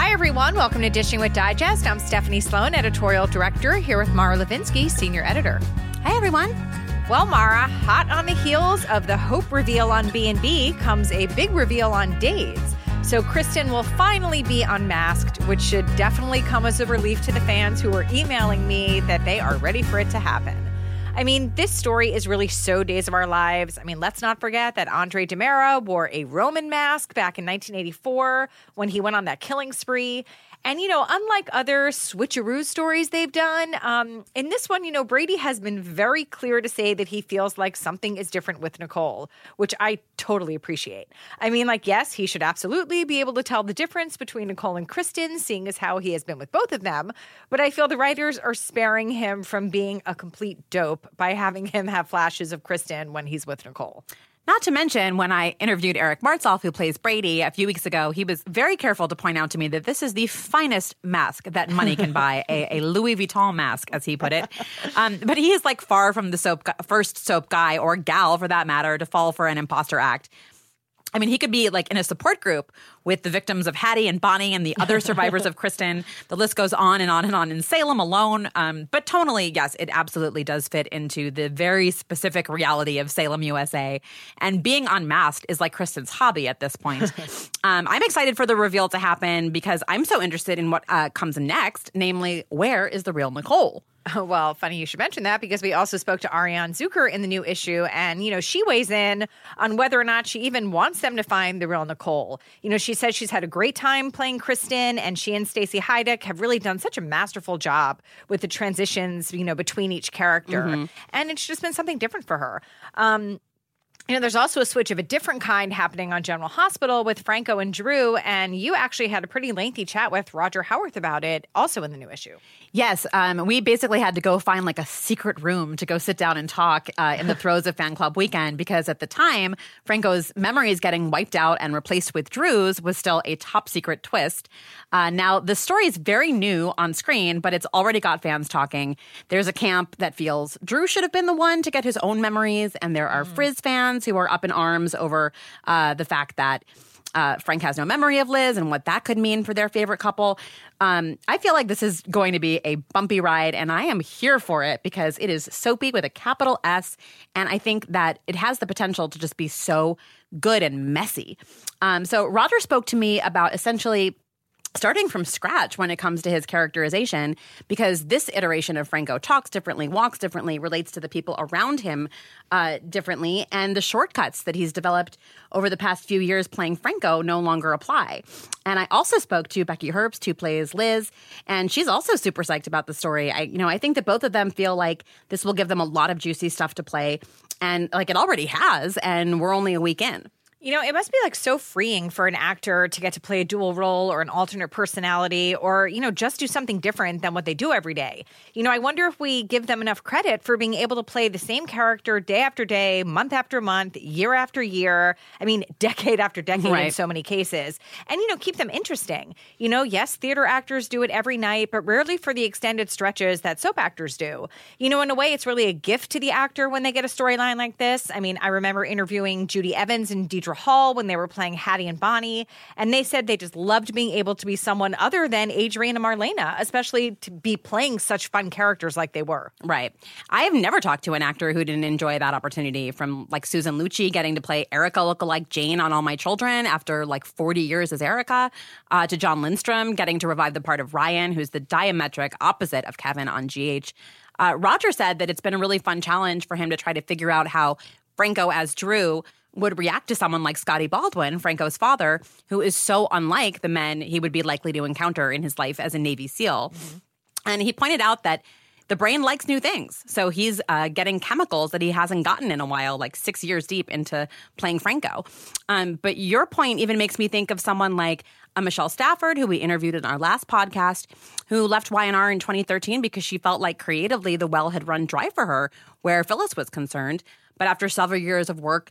Hi, everyone. Welcome to Dishing with Digest. I'm Stephanie Sloan, editorial director, here with Mara Levinsky, senior editor. Hi, everyone. Well, Mara, hot on the heels of the Hope reveal on B&B comes a big reveal on Days. So Kristen will finally be unmasked, which should definitely come as a relief to the fans who are emailing me that they are ready for it to happen. I mean, this story is really so Days of Our Lives. I mean, let's not forget that Andre DiMera wore a Roman mask back in 1984 when he went on that killing spree. And, you know, unlike other switcheroo stories they've done, um, in this one, you know, Brady has been very clear to say that he feels like something is different with Nicole, which I totally appreciate. I mean, like, yes, he should absolutely be able to tell the difference between Nicole and Kristen, seeing as how he has been with both of them. But I feel the writers are sparing him from being a complete dope by having him have flashes of Kristen when he's with Nicole. Not to mention, when I interviewed Eric Martsolf, who plays Brady, a few weeks ago, he was very careful to point out to me that this is the finest mask that money can buy, a, a, Louis Vuitton mask, as he put it. Um, but he is like far from the soap first soap guy or gal, for that matter, to fall for an imposter act. I mean, he could be like in a support group with the victims of Hattie and Bonnie and the other survivors of Kristen. The list goes on and on and on in Salem alone. Um, but tonally, yes, it absolutely does fit into the very specific reality of Salem, USA. And being unmasked is like Kristen's hobby at this point. um, I'm excited for the reveal to happen because I'm so interested in what uh, comes next, namely, where is the real Nicole? Well, funny you should mention that because we also spoke to Ariane Zucker in the new issue, and you know she weighs in on whether or not she even wants them to find the real Nicole. You know, she says she's had a great time playing Kristen, and she and Stacy Haiduk have really done such a masterful job with the transitions, you know, between each character, mm-hmm. and it's just been something different for her. Um, you know, there's also a switch of a different kind happening on General Hospital with Franco and Drew, and you actually had a pretty lengthy chat with Roger Howarth about it, also in the new issue. Yes, um, we basically had to go find like a secret room to go sit down and talk uh, in the throes of fan club weekend because at the time, Franco's memories getting wiped out and replaced with Drew's was still a top secret twist. Uh, now, the story is very new on screen, but it's already got fans talking. There's a camp that feels Drew should have been the one to get his own memories, and there are mm. Friz fans who are up in arms over uh, the fact that uh, Frank has no memory of Liz and what that could mean for their favorite couple. Um, I feel like this is going to be a bumpy ride, and I am here for it because it is soapy with a capital S. And I think that it has the potential to just be so good and messy. Um, so, Roger spoke to me about essentially starting from scratch when it comes to his characterization because this iteration of Franco talks differently, walks differently, relates to the people around him uh, differently, and the shortcuts that he's developed over the past few years playing Franco no longer apply. And I also spoke to Becky Herbst, who plays Liz, and she's also super psyched about the story. I, you know, I think that both of them feel like this will give them a lot of juicy stuff to play, and like it already has, and we're only a week in. You know, it must be like so freeing for an actor to get to play a dual role or an alternate personality or, you know, just do something different than what they do every day. You know, I wonder if we give them enough credit for being able to play the same character day after day, month after month, year after year. I mean, decade after decade right. in so many cases. And, you know, keep them interesting. You know, yes, theater actors do it every night, but rarely for the extended stretches that soap actors do. You know, in a way, it's really a gift to the actor when they get a storyline like this. I mean, I remember interviewing Judy Evans and Deidre Hall when they were playing Hattie and Bonnie, and they said they just loved being able to be someone other than Adrienne and Marlena, especially to be playing such fun characters like they were. Right. I have never talked to an actor who didn't enjoy that opportunity from like Susan Lucci getting to play Erica lookalike Jane on All My Children after like 40 years as Erica, uh, to Jon Lindstrom getting to revive the part of Ryan, who's the diametric opposite of Kevin on GH. Uh, Roger said that it's been a really fun challenge for him to try to figure out how Franco as Drew would react to someone like Scotty Baldwin, Franco's father, who is so unlike the men he would be likely to encounter in his life as a Navy SEAL. Mm-hmm. And he pointed out that the brain likes new things. So he's uh, getting chemicals that he hasn't gotten in a while, like six years deep into playing Franco. Um, but your point even makes me think of someone like a Michelle Stafford, who we interviewed in our last podcast, who left Y&R in 2013 because she felt like creatively the well had run dry for her where Phyllis was concerned. But after several years of work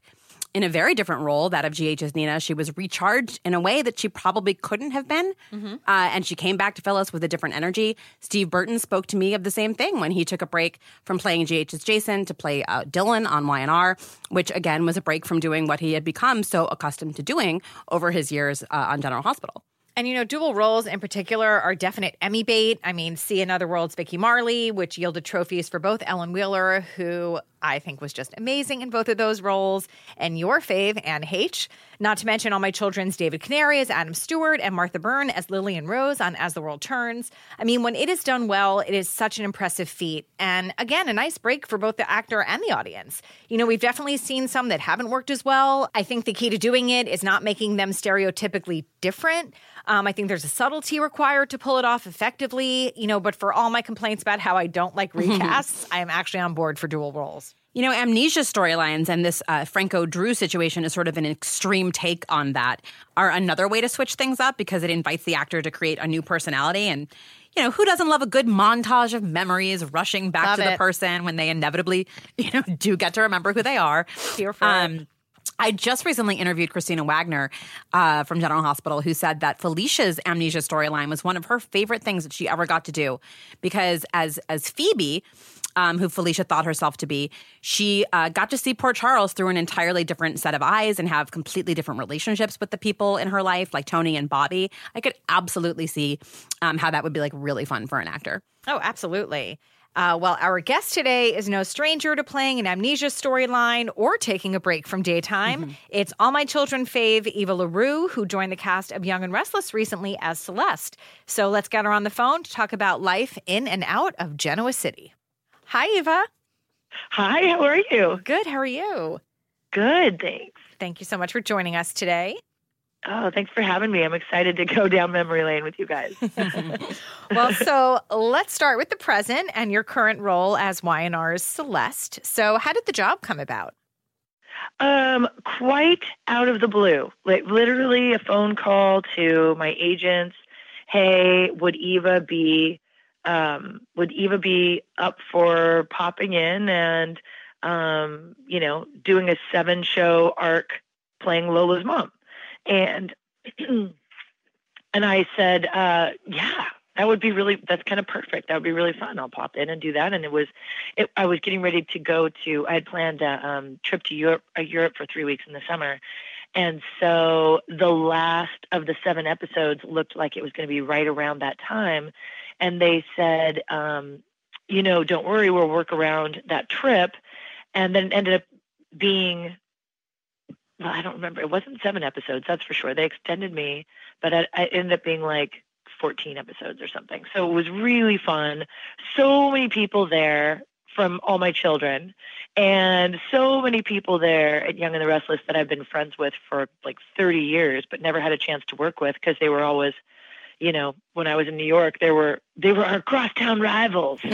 in a very different role, that of GH's Nina. She was recharged in a way that she probably couldn't have been. Mm-hmm. Uh, and she came back to Phyllis with a different energy. Steve Burton spoke to me of the same thing when he took a break from playing GH's Jason to play uh, Dylan on Y&R, which again was a break from doing what he had become so accustomed to doing over his years uh, on General Hospital. And you know, dual roles in particular are definite Emmy bait. I mean, see Another World's Vicky Marley, which yielded trophies for both Ellen Wheeler, who I think was just amazing in both of those roles, and your fave, Anne Heche. Not to mention All My Children's David Canary as Adam Stewart and Martha Byrne as Lillian Rose on As the World Turns. I mean, when it is done well, it is such an impressive feat. And again, a nice break for both the actor and the audience. You know, we've definitely seen some that haven't worked as well. I think the key to doing it is not making them stereotypically different. Um, I think there's a subtlety required to pull it off effectively, you know, but for all my complaints about how I don't like recasts, I am actually on board for dual roles. You know, amnesia storylines and this uh, Franco Drew situation is sort of an extreme take on that, are another way to switch things up because it invites the actor to create a new personality. And, you know, who doesn't love a good montage of memories rushing back love to it. the person when they inevitably, you know, do get to remember who they are? Here for um. I just recently interviewed Kristina Wagner uh, from General Hospital, who said that Felicia's amnesia storyline was one of her favorite things that she ever got to do, because as as Phoebe, um, who Felicia thought herself to be, she uh, got to see Port Charles through an entirely different set of eyes and have completely different relationships with the people in her life, like Tony and Bobby. I could absolutely see um, how that would be like really fun for an actor. Oh, absolutely. Uh, well, our guest today is no stranger to playing an amnesia storyline or taking a break from daytime. Mm-hmm. It's All My Children fave Eva LaRue, who joined the cast of Young and Restless recently as Celeste. So let's get her on the phone to talk about life in and out of Genoa City. Hi, Eva. Hi, how are you? Good. How are you? Good, thanks. Thank you so much for joining us today. Oh, thanks for having me. I'm excited to go down memory lane with you guys. well, so let's start with the present and your current role as Y&R's Celeste. So, how did the job come about? Um, quite out of the blue. Like literally a phone call to my agents. Hey, would Eva be um, would Eva be up for popping in and um, you know, doing a seven show arc playing Lola's mom? And and I said, uh, yeah, that would be really that's kind of perfect. That would be really fun. I'll pop in and do that. And it was, it, I was getting ready to go to. I had planned a um, trip to Europe, uh, Europe for three weeks in the summer, and so the last of the seven episodes looked like it was going to be right around that time. And they said, um, you know, don't worry, we'll work around that trip. And then it ended up being well, I don't remember. It wasn't seven episodes, that's for sure. They extended me, but I, I ended up being like 14 episodes or something. So it was really fun. So many people there from all my children, and so many people there at Young and the Restless that I've been friends with for like 30 years, but never had a chance to work with because they were always you know, when I was in New York, they were they were our crosstown rivals.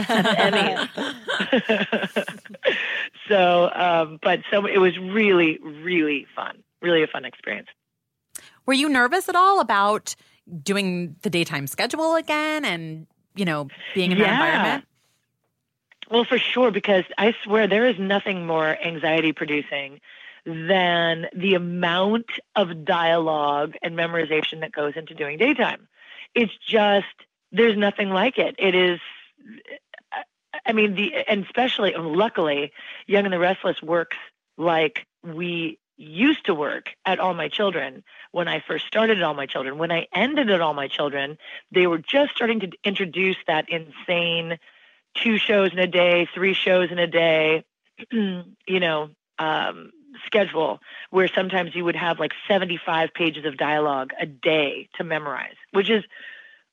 so, um, but so it was really really fun. really a fun experience. Were you nervous at all about doing the daytime schedule again and, you know, being in Yeah. that environment? Well, for sure, because I swear there is nothing more anxiety producing than the amount of dialogue and memorization that goes into doing daytime. It's just, there's nothing like it. It is, I mean, the, and especially, luckily, Young and the Restless works like we used to work at All My Children when I first started at All My Children. When I ended at All My Children, they were just starting to introduce that insane two shows in a day, three shows in a day, you know, um, schedule where sometimes you would have like 75 pages of dialogue a day to memorize, which is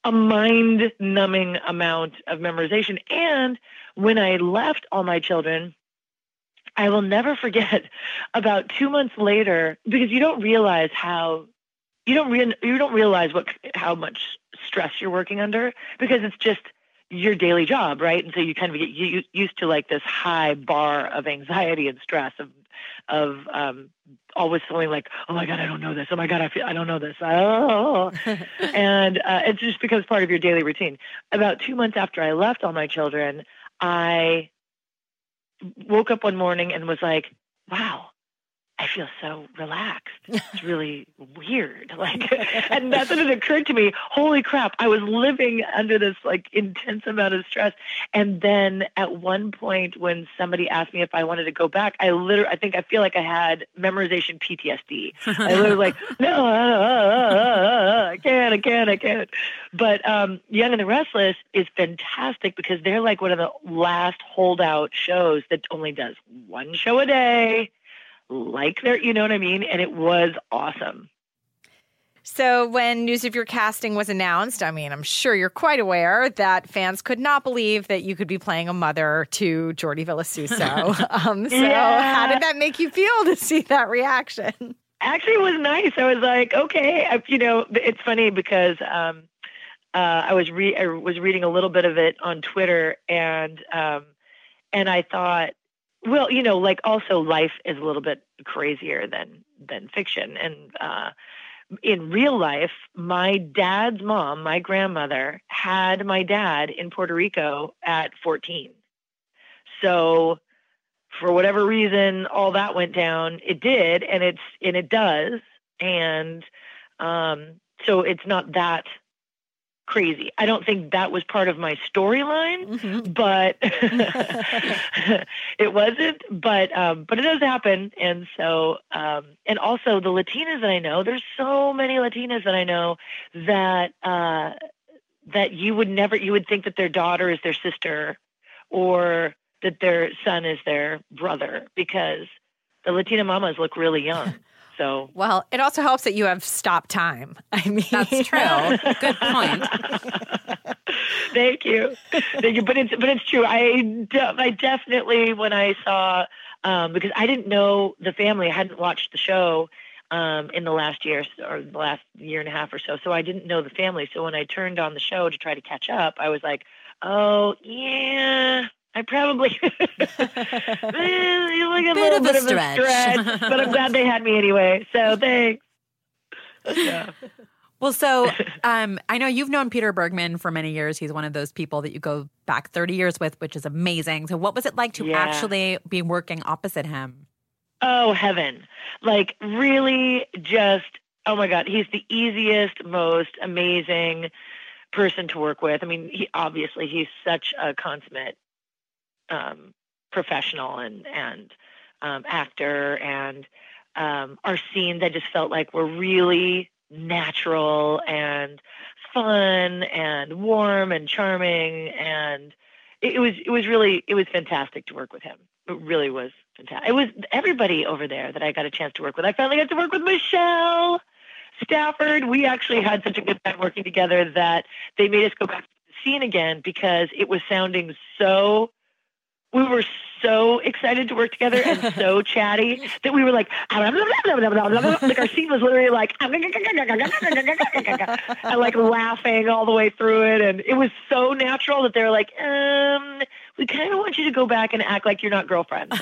a mind numbing amount of memorization. And when I left all my children, I will never forget about two months later because you don't realize how you don't re- you don't realize what how much stress you're working under because it's just your daily job, right? And so you kind of get used to like this high bar of anxiety and stress of of um, always feeling like, oh my god, I don't know this. Oh my god, I feel I don't know this. Oh, and uh, it just becomes part of your daily routine. About two months after I left all my children, I woke up one morning and was like, wow, I feel so relaxed. It's really weird. Like, and that's when it occurred to me, holy crap, I was living under this like intense amount of stress. And then at one point when somebody asked me if I wanted to go back, I literally, I think I feel like I had memorization PTSD. I literally like, no, uh, uh, uh, I can't, I can't, I can't. But um, Young and the Restless is fantastic because they're like one of the last holdout shows that only does one show a day like their, you know what I mean? And it was awesome. So, when news of your casting was announced, I mean, I'm sure you're quite aware that fans could not believe that you could be playing a mother to Jordi Vilasuso. um, so, Yeah. how did that make you feel to see that reaction? Actually, it was nice. I was like, okay, I, you know, it's funny because um, uh, I was re- I was reading a little bit of it on Twitter, and um, and I thought, well, you know, like also life is a little bit crazier than than fiction, and uh, in real life, my dad's mom, my grandmother, had my dad in Puerto Rico at 14. So, for whatever reason, all that went down. It did, and it's and it does, and um, so it's not that crazy. I don't think that was part of my storyline, but it wasn't. But um, but it does happen, and so um, and also the Latinas that I know. There's so many Latinas that I know that uh, that you would never you would think that their daughter is their sister, or that their son is their brother because the Latina mamas look really young. So Well, it also helps that you have stop time. I mean, That's true. Good point. Thank you, thank you. But it's but it's true. I de- I definitely when I saw um, because I didn't know the family. I hadn't watched the show um, in the last year or the last year and a half or so. So I didn't know the family. So when I turned on the show to try to catch up, I was like, oh yeah. I probably eh, you like a Bit little of a bit of stretch. a stretch, but I'm glad they had me anyway. So thanks. Yeah. Well, so um, I know you've known Peter Bergman for many years. He's one of those people that you go back 30 years with, which is amazing. So, what was it like to Yeah. actually be working opposite him? Oh, heaven. Like, really just, oh my God, he's the easiest, most amazing person to work with. I mean, he obviously, he's such a consummate um, professional and, and um, actor. And um, our scenes, I just felt like were really natural and fun and warm and charming. And it, it was, it was really, it was fantastic to work with him. It really was fantastic. It was everybody over there that I got a chance to work with. I finally got to work with Michelle Stafford. We actually had such a good time working together that they made us go back to the scene again because it was sounding so. We were so excited to work together and so chatty that we were like, like our scene was literally like, and like laughing all the way through it, and it was so natural that they were like, um, we kind of want you to go back and act like you're not girlfriends.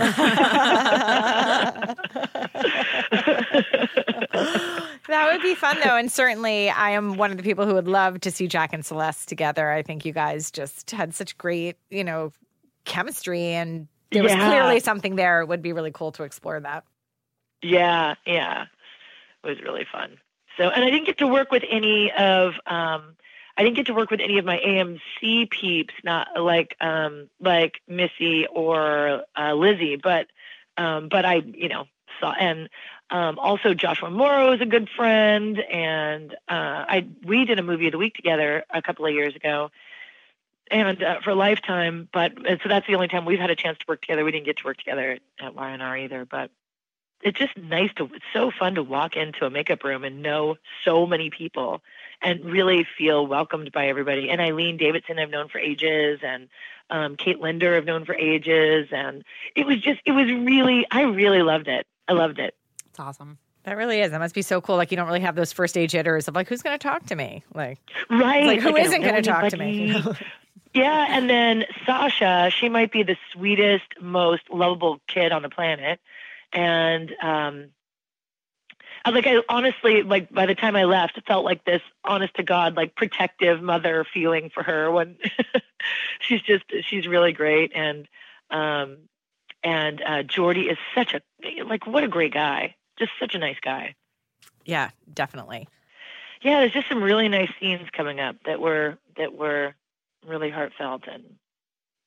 That would be fun though, and certainly I am one of the people who would love to see Jack and Celeste together. I think you guys just had such great, you know, chemistry, and there was Yeah. clearly something there. It would be really cool to explore that. Yeah, yeah. It was really fun. So, and I didn't get to work with any of um I didn't get to work with any of my AMC peeps, not like um like Missy or uh, Lizzie, but um but I, you know, saw and um also Joshua Morrow is a good friend and uh I we did a movie of the week together a couple of years ago and uh, for a Lifetime, but so that's the only time we've had a chance to work together. We didn't get to work together at Y&R either, but it's just nice to it's so fun to walk into a makeup room and know so many people and really feel welcomed by everybody and eileen davidson i've known for ages and um, kate linder i've known for ages and it was just it was really i really loved it i loved it It's awesome. That really is. That must be so cool. Like you don't really have those first day jitters of like, who's going to talk to me? Like, right Like who isn't going to talk to me? you know? Yeah, and then Sasha, she might be the sweetest, most lovable kid on the planet. And um I like I honestly like by the time I left, it felt like this honest to God, like protective mother feeling for her when she's just she's really great and um and uh Jordi is such a like what a great guy. Just such a nice guy. yeah, definitely. Yeah, there's just some really nice scenes coming up that were that were really heartfelt and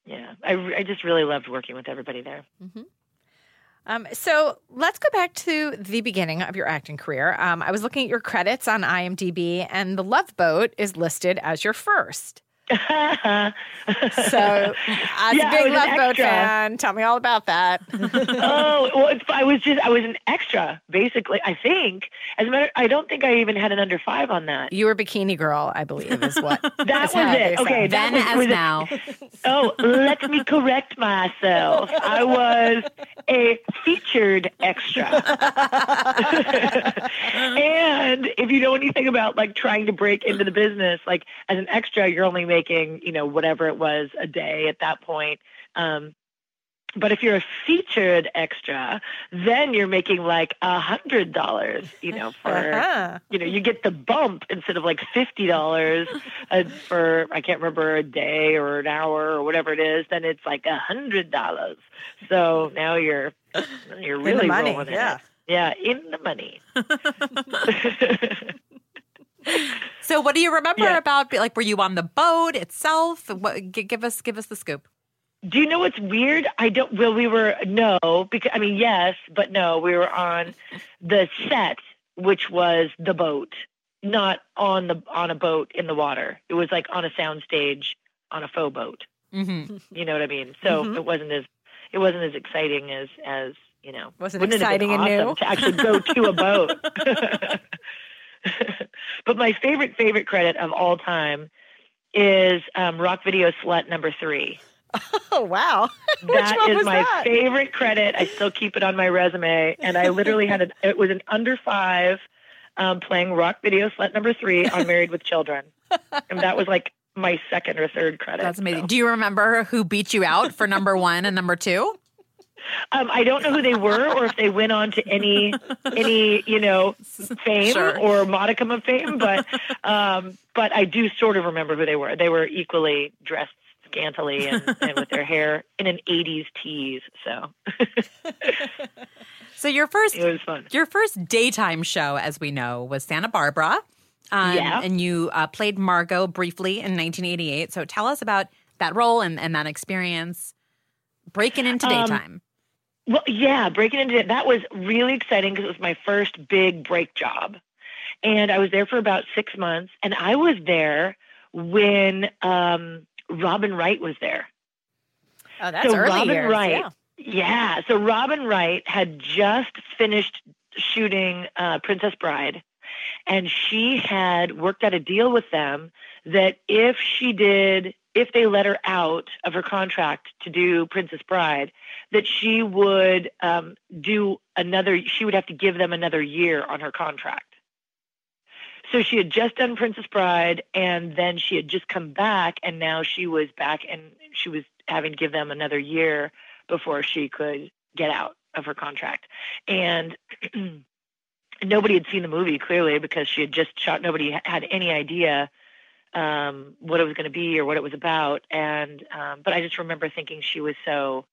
yeah, I, I just really loved working with everybody there. Um, so let's go back to the beginning of your acting career. Um, I was looking at your credits on IMDb, and The Love Boat is listed as your first. So, as Yeah, a big was an Love Boat fan, tell me all about that. oh, well, it's, I was just I was an extra basically. I think as a matter, I don't think I even had an under five on that. you were Bikini Girl, I believe, is what. That is was how they it. Okay, that Then was, as was it. now. Oh, let me correct myself. I was a featured extra. and if you know anything about like trying to break into the business, like as an extra, you're only making, you know, whatever it was a day at that point. Um, but if you're a featured extra, then you're making like a hundred dollars, you know, for Uh-huh. you know, you get the bump instead of like fifty dollars for I can't remember a day or an hour or whatever it is. Then it's like a hundred dollars. So now you're you're the really money, rolling yeah. it. Yeah, in the money. So, what do you remember Yeah. about? Like, were you on the boat itself? What, gi- give us, give us the scoop. Do you know what's weird? I don't. Well, we were no, because I mean yes, but no, we were on the set, which was the boat, not on the on a boat in the water. It was like on a soundstage on a faux boat. Mm-hmm. You know what I mean? So Mhm. it wasn't as it wasn't as exciting as as you know. Wasn't wouldn't it have been exciting and awesome new? to actually go to a boat. but my favorite favorite credit of all time is um, Rock Video Slut number three. Oh, wow. That is my that? favorite credit. I still keep it on my resume, and I literally had a, it was an under five um, playing rock video slut number three on Married with Children, and that was like my second or third credit. That's amazing. so. Do you remember who beat you out for number one and number two? Um, I don't know who they were, or if they went on to any any you know fame Sure. or modicum of fame, but um, but I do sort of remember who they were. They were equally dressed scantily and, and with their hair in an '80s tease, so So your first, it was fun. your first daytime show, as we know, was Santa Barbara. Um, Yeah. And you uh, played Margot briefly in 1988. So tell us about that role and, and that experience breaking into Um, daytime. Well, yeah, breaking into it, that was really exciting because it was my first big break job. And I was there for about six months. And I was there when um, Robin Wright was there. Oh, that's so early Robin years. Wright, Yeah. yeah. So Robin Wright had just finished shooting uh, Princess Bride, and she had worked out a deal with them that if she did, if they let her out of her contract to do Princess Bride, that she would um, do another. She would have to give them another year on her contract. So she had just done Princess Bride, and then she had just come back, and now she was back, and she was having to give them another year before she could get out of her contract. And nobody had seen the movie clearly because she had just shot. Nobody had any idea um, what it was going to be or what it was about. And um, but I just remember thinking she was so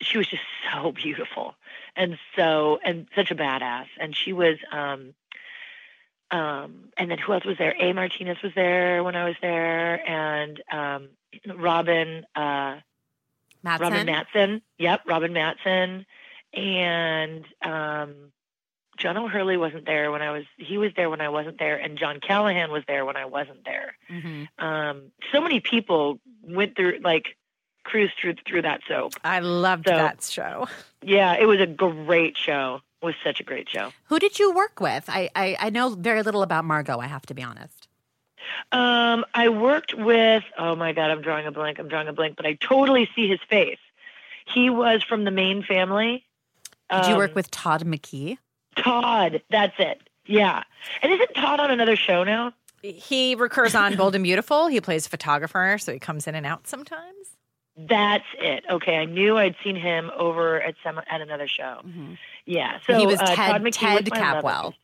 she was just so beautiful and so and such a badass. And she was um, um, and then who else was there? A Martinez was there when I was there, and um, Robin uh. Robin Matson. Yep, Robin Matson, and um, John O'Hurley wasn't there when I was. He was there when I wasn't there, and John Callahan was there when I wasn't there. Mhm. Um, so many people went through, like, cruised through through that soap. I loved So- that show. Yeah, it was a great show. It was such a great show. Who did you work with? I, I I know very little about Margot. I have to be honest. Um, I worked with. Oh my God, I'm drawing a blank. I'm drawing a blank, but I totally see his face. He was from the main family. Did you Um, work with Todd McKee? Todd? That's it. Yeah. And isn't Todd on another show now? He recurs on Bold and Beautiful. He plays a photographer, so he comes in and out sometimes. That's it. Okay, I knew I'd seen him over at some at another show. Yeah, so he was uh, Ted, Todd McKee Ted Capwell.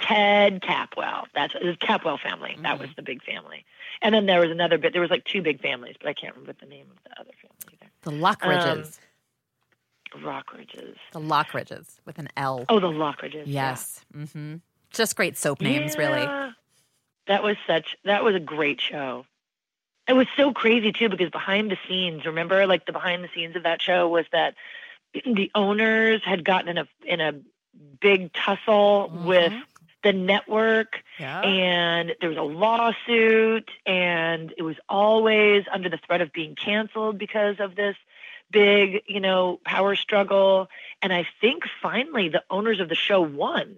Ted Capwell. That's was Capwell family. That Mm-hmm. was the big family. And then there was another bit. There was like two big families, but I can't remember the name of the other family either. The Lockridges. Rockridges. the Lockridges with an L. Oh, the Lockridges. yes. hmm Just great soap yeah. names, really. That was such. That was a great show. It was so crazy too because behind the scenes, remember, like the behind the scenes of that show was that the owners had gotten in a in a big tussle with the network Yeah. and there was a lawsuit and it was always under the threat of being canceled because of this big you know power struggle and i think finally the owners of the show won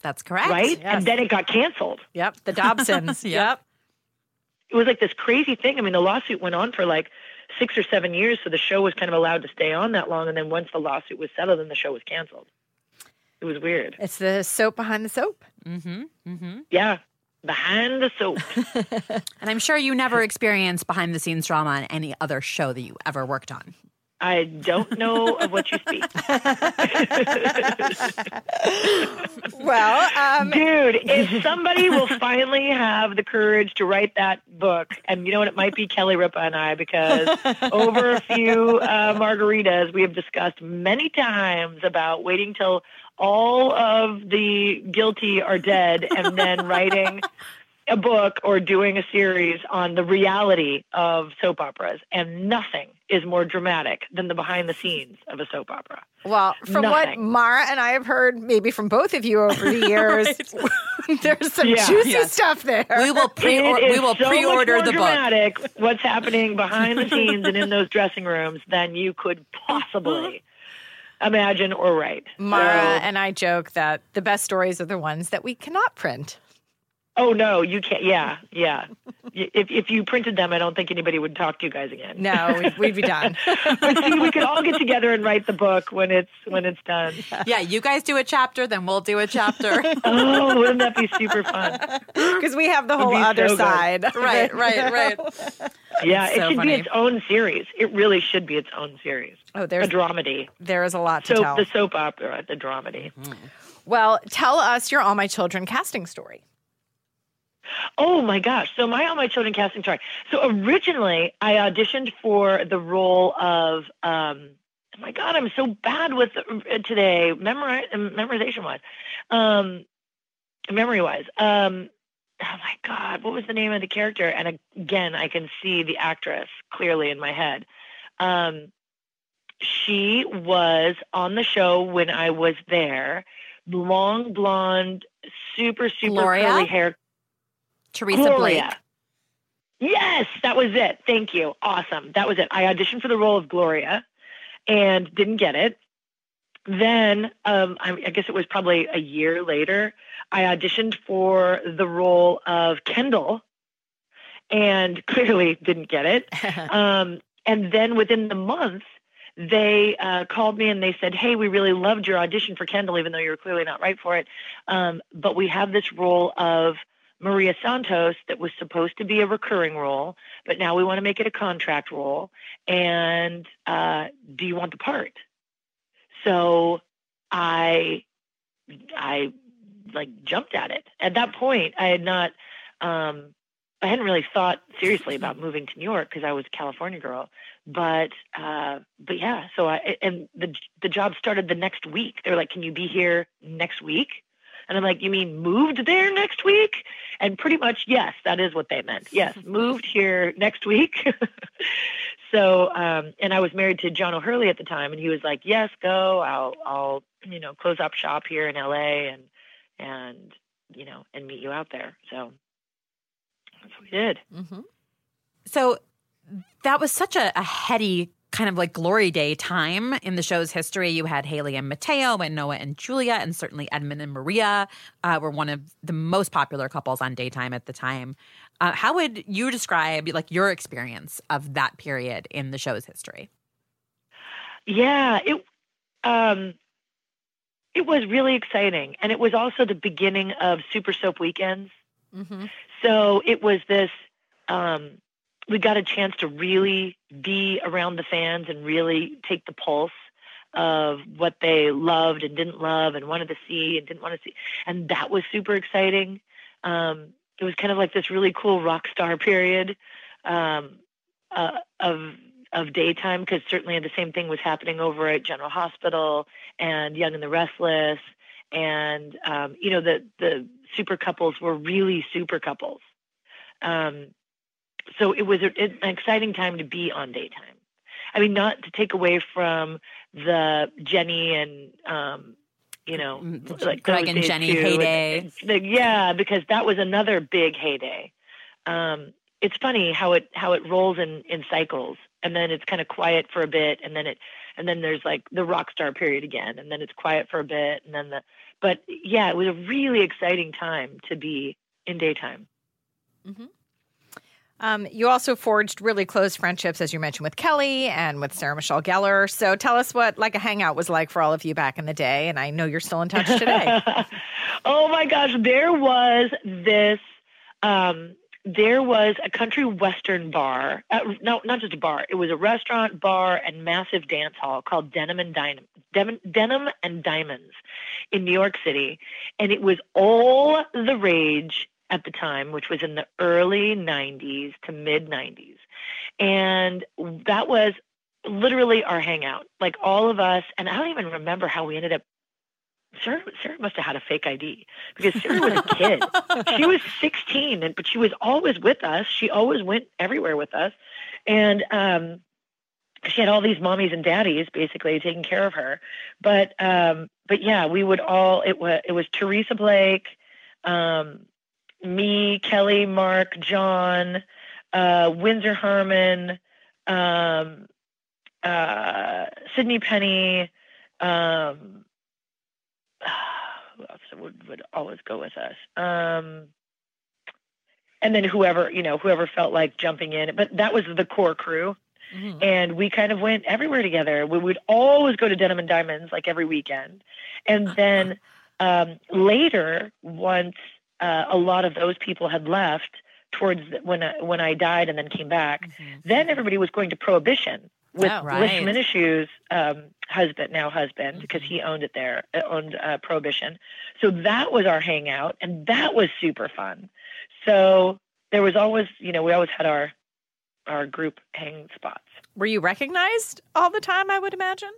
That's correct. right yes. and then it got canceled Yep. The Dobsons. Yeah. Yep. it was like this crazy thing i mean the lawsuit went on for like six or seven years so the show was kind of allowed to stay on that long and then once the lawsuit was settled then the show was canceled it was weird It's the soap behind the soap. Mm-hmm. Mm-hmm. yeah behind the soap And I'm sure you never experienced behind the scenes drama on any other show that you ever worked on. I don't know of what you speak. Well, um, Dude, if somebody will finally have the courage to write that book, and you know what, it might be Kelly Ripa and I, because over a few uh, margaritas, we have discussed many times about waiting till all of the guilty are dead and then writing a book or doing a series on the reality of soap operas. And nothing is more dramatic than the behind the scenes of a soap opera. well, from what Mara and I have heard, maybe from both of you over the years, there's some Yeah. juicy Yes. stuff there. We will pre It is we will so pre-order much the more book. dramatic what's happening behind the scenes and in those dressing rooms than you could possibly imagine or write. Mara So- and I joke that the best stories are the ones that we cannot print. Oh no, you can't. Yeah, yeah. If if you printed them, I don't think anybody would talk to you guys again. No, we'd, we'd be done. but see, we could all get together and write the book when it's when it's done. Yeah, you guys do a chapter, then we'll do a chapter. Oh, wouldn't that be super fun? Because we have the whole other so side. right, right, right. Yeah, It's it so should funny. be its own series. It really should be its own series. Oh, there's A dramedy. there is a lot to So tell. the soap opera, the dramedy. Well, tell us your All My Children casting story. Oh my gosh. So my All My Children casting story. So originally I auditioned for the role of um oh my god, I'm so bad with uh, today, memori- memorization wise. Um memory wise. Um oh my god, what was the name of the character? And again, I can see the actress clearly in my head. Um she was on the show when I was there. Long blonde, super super Gloria? curly hair Teresa Gloria. Yes, that was it. Thank you. Awesome. That was it. I auditioned for the role of Gloria and didn't get it. Then, um, I, I guess it was probably a year later, I auditioned for the role of Kendall and clearly didn't get it. um, and then within the month, they uh, called me and they said, "Hey, we really loved your audition for Kendall, even though you were clearly not right for it. Um, but we have this role of Maria Santos that was supposed to be a recurring role, but now we want to make it a contract role. And uh, do you want the part?" So I I like jumped at it. At that point, I had not, um, I hadn't really thought seriously about moving to New York because I was a California girl. But, uh, but yeah, so I, and the, the job started the next week. They were like, can you be here next week? And I'm like, you mean moved there next week? And pretty much, yes, that is what they meant. Yes, moved here next week. so, um, and I was married to John O'Hurley at the time, and he was like, yes, go. I'll, I'll, you know, close up shop here in LA and, and, you know, and meet you out there. So that's what we did. Mm-hmm. So that was such a, a heady kind of like glory day time in the show's history. You had Hayley and Mateo and Noah and Julia, and certainly Edmund and Maria uh, were one of the most popular couples on daytime at the time. Uh, how would you describe like your experience of that period in the show's history? Yeah, it um, it was really exciting, and it was also the beginning of Super Soap weekends. Mm-hmm. So it was this. Um, we got a chance to really be around the fans and really take the pulse of what they loved and didn't love and wanted to see and didn't want to see. And that was super exciting. Um, it was kind of like this really cool rock star period um, uh, of of daytime because certainly the same thing was happening over at General Hospital and Young and the Restless, and um, you know the the super couples were really super couples. Um, so it was an exciting time to be on daytime. I mean, not to take away from the Jenny and um, you know, mm, like Greg and Jenny too. heyday. yeah, because that was another big heyday. Um, it's funny how it how it rolls in in cycles, and then it's kind of quiet for a bit, and then it and then there's like the rock star period again, and then it's quiet for a bit, and then the but yeah, it was a really exciting time to be in daytime. Mm-hmm. Um, you also forged really close friendships, as you mentioned, with Kelly and with Sarah Michelle Gellar. So tell us what like a hangout was like for all of you back in the day. And I know you're still in touch today. oh my gosh, there was this. Um, there was a country western bar. Uh, no, not just a bar. It was a restaurant, bar, and massive dance hall called Denim and Dynam- Denim, Denim and Diamonds in New York City, and it was all the rage at the time, which was in the early 90s to mid 90s. And that was literally our hangout. Like all of us, and I don't even remember how we ended up. Sarah, Sarah must have had a fake ID because Sarah was a kid. she was 16, and, but she was always with us. She always went everywhere with us. And um, she had all these mommies and daddies basically taking care of her. But um, but yeah, we would all it was it was Teresa Blake, um, me, Kelly, Mark, John, uh, Windsor Harmon, um, uh, Sydney Penny. Um, who else would, would always go with us? Um, and then whoever you know, whoever felt like jumping in. But that was the core crew. Mm-hmm. And we kind of went everywhere together. We would always go to Denim and Diamonds like every weekend. And then um, later, once uh, a lot of those people had left towards when I, when I died and then came back. Mm-hmm. Then everybody was going to Prohibition with oh, right. Um, husband, now husband, mm-hmm. because he owned it there, uh, owned uh, Prohibition. So that was our hangout, and that was super fun. So there was always, you know, we always had our our group hang spots. Were you recognized all the time? I would imagine.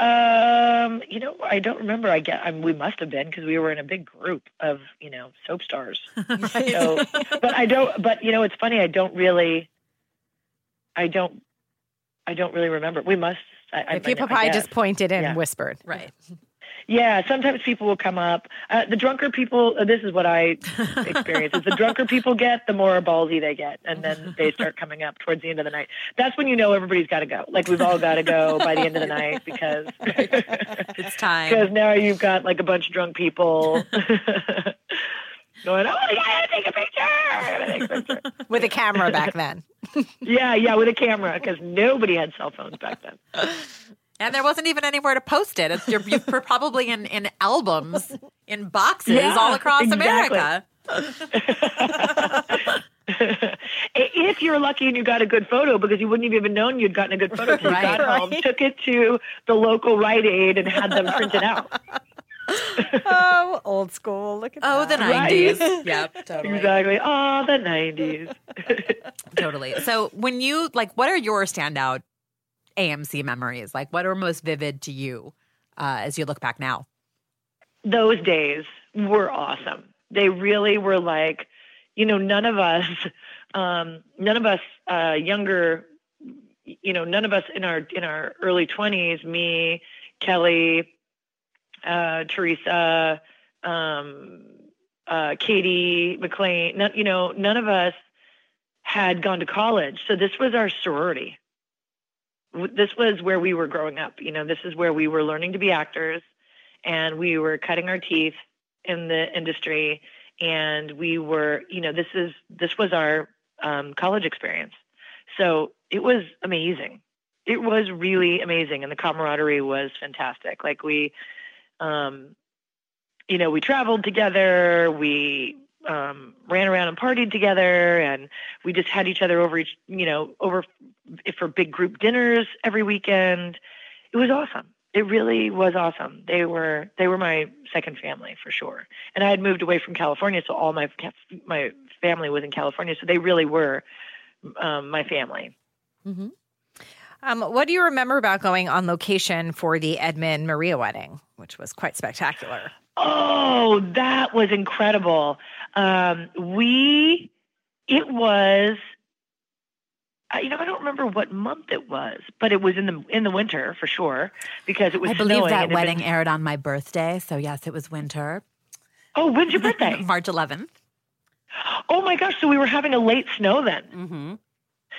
Um, you know, I don't remember. I get, I mean, we must have been because we were in a big group of, you know, soap stars. so, but I don't. But you know, it's funny. I don't really. I don't. I don't really remember. We must. I, the people pie just pointed and yeah. whispered. Right. Yeah, sometimes people will come up. Uh, the drunker people, uh, this is what I experience, is the drunker people get, the more ballsy they get. And then they start coming up towards the end of the night. That's when you know everybody's got to go. Like we've all got to go by the end of the night because it's time. Because now you've got like a bunch of drunk people going, oh, I gotta take a picture. Take a picture. With a camera back then. yeah, yeah, with a camera because nobody had cell phones back then. And there wasn't even anywhere to post it. It's, you're, you're probably in, in albums, in boxes yeah, all across exactly. America. if you're lucky and you got a good photo, because you wouldn't even have even known you'd gotten a good photo until right, you got right. home, took it to the local Rite Aid and had them print it out. oh, old school. Look at Oh, the that. Right. 90s. yep, totally. Exactly. Oh, the 90s. Totally. So, when you like, what are your standout AMC memories? Like, what are most vivid to you uh, as you look back now? Those days were awesome. They really were like, you know, none of us, um, none of us uh, younger, you know, none of us in our in our early 20s, me, Kelly, uh, Teresa, um, uh, Katie McLean, you know, none of us had gone to college. So this was our sorority. This was where we were growing up. You know, this is where we were learning to be actors and we were cutting our teeth in the industry. And we were, you know, this is, this was our um, college experience. So it was amazing. It was really amazing. And the camaraderie was fantastic. Like we, um, you know, we traveled together. We um, ran around and partied together, and we just had each other over each, you know, over for big group dinners every weekend. It was awesome. It really was awesome. They were they were my second family for sure. And I had moved away from California, so all my my family was in California. So they really were um, my family. Um, what do you remember about going on location for the Edmund Maria wedding, which was quite spectacular? Oh, that was incredible. Um, we, it was, you know, I don't remember what month it was, but it was in the in the winter for sure because it was. I believe that wedding aired on my birthday. So, yes, it was winter, oh, when's your birthday? March 11th. oh my gosh! So we were having a late snow then. Mm-hmm.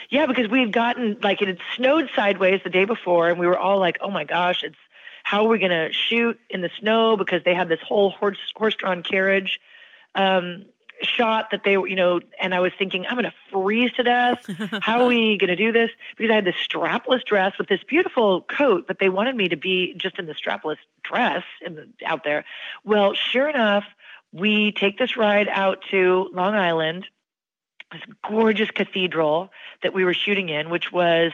Yeah, because we had gotten like it had snowed sideways the day before, and we were all like, "Oh my gosh, it's how are we going to shoot in the snow?" Because they had this whole horse horse-drawn carriage um, shot that they you know. And I was thinking, I'm going to freeze to death. How are we going to do this? Because I had this strapless dress with this beautiful coat, but they wanted me to be just in the strapless dress in the, out there. Well, sure enough, we take this ride out to Long Island this gorgeous cathedral that we were shooting in, which was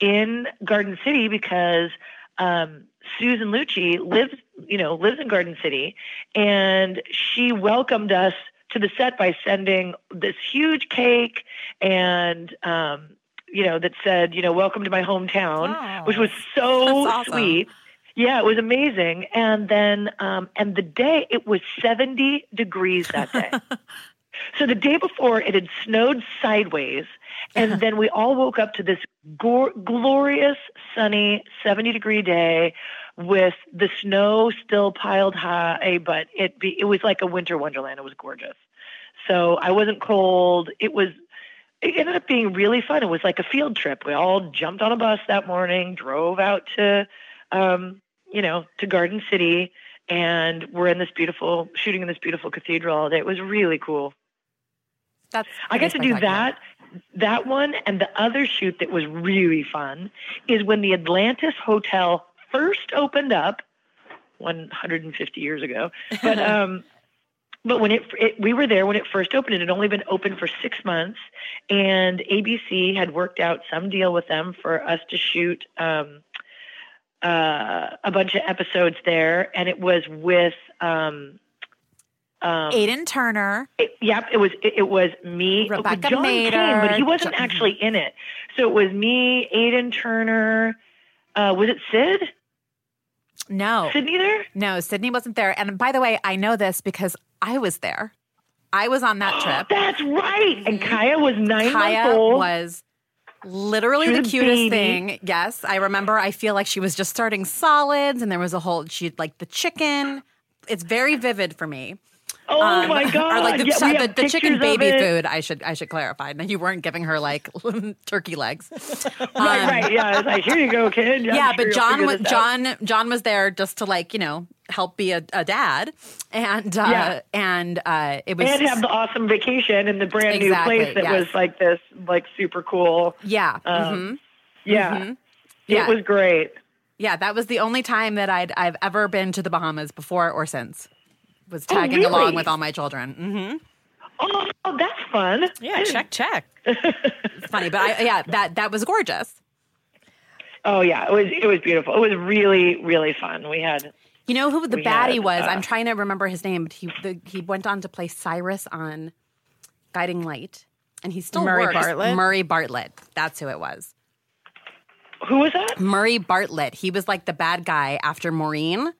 in Garden City because um, Susan Lucci lives, you know, lives in Garden City, and she welcomed us to the set by sending this huge cake and. Um, you know, that said, you know, welcome to my hometown, Oh, which was so awesome. sweet. Yeah, it was amazing. And then, um, and the day it was 70 degrees that day. So the day before, it had snowed sideways, and then we all woke up to this gor- glorious, sunny, 70 degree day with the snow still piled high, but it be, it was like a winter wonderland. It was gorgeous. So I wasn't cold. It was. It ended up being really fun. It was like a field trip. We all jumped on a bus that morning, drove out to, um, you know, to Garden City, and we're in this beautiful shooting in this beautiful cathedral all day. It was really cool. That's I got to do that, that one, and the other shoot that was really fun is when the Atlantis Hotel first opened up, 150 years ago. But um, but when it, it we were there when it first opened, it had only been open for six months, and ABC had worked out some deal with them for us to shoot. Um, uh, a bunch of episodes there, and it was with um, um, Aidan Turner. it- yep, it was it, it was me, Rebecca John came, but he wasn't Jo- actually in it. So it was me, Aidan Turner. Uh, was it Sid? No, Sydney there? no, Sydney wasn't there. And by the way, I know this because I was there. I was on that trip. That's right. And Kaya was nine Kaya months old. was literally the cutest baby. thing. Yes, I remember. I feel like she was just starting solids, and there was a whole. She like the chicken. It's very vivid for me. Oh Um, my god! Or like the, yeah, the, the chicken baby food. I should I should clarify. You weren't giving her like turkey legs. Right, Um, right. Yeah, I was like, here you go, kid. yeah, sure but John was this out. John John was there just to like you know help be a, a dad, and uh, Yeah. and uh, it was and have the awesome vacation in the brand Exactly, new place that was like this, like super cool. yeah Um, mhm. Yeah, Mhm. Yeah. it was great. Yeah, that was the only time that I'd I've ever been to the Bahamas before or since. Was Oh, tagging really? along with all my children. Mm-hmm. Oh, that's fun. Yeah, check, check. It's funny, but I, yeah, that that was gorgeous. Oh yeah, it was it was beautiful. It was really really fun. We had You know who the We baddie had, was? uh, I'm trying to remember his name, but he the, he went on to play Cyrus on Guiding Light, and he still Murray works. Bartlett? Murray Bartlett. That's who it was. Who was that? Murray Bartlett. He was like the bad guy after Maureen.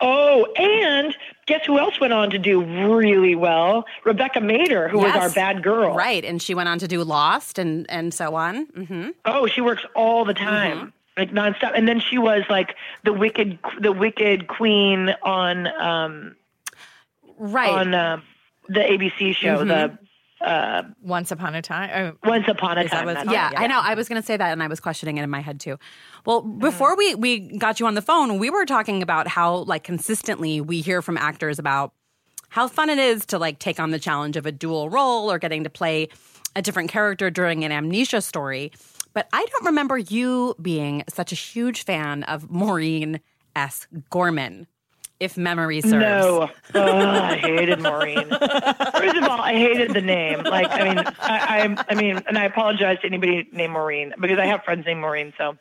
Oh, and guess who else went on to do really well? Rebecca Mader, who was our bad girl. Right, and she went on to do Lost and and so on. hmm Oh, she works all the time, Mm-hmm. like nonstop. And then she was like the wicked, the wicked queen on um Right. Mm-hmm. on uh, the ABC show, the uh, Once upon a time. Oh, Once Upon a Time. what it's that's yeah, I know. I was going to say that, and I was questioning it in my head too. Well, Mm-hmm. before we we got you on the phone, we were talking about how like consistently we hear from actors about how fun it is to like take on the challenge of a dual role or getting to play a different character during an amnesia story. But I don't remember you being such a huge fan of Maureen S. Gorman, if memory serves. No, oh, I hated Maureen. First of all, I hated the name. Like, I mean, I, I, I mean, and I apologize to anybody named Maureen because I have friends named Maureen. So,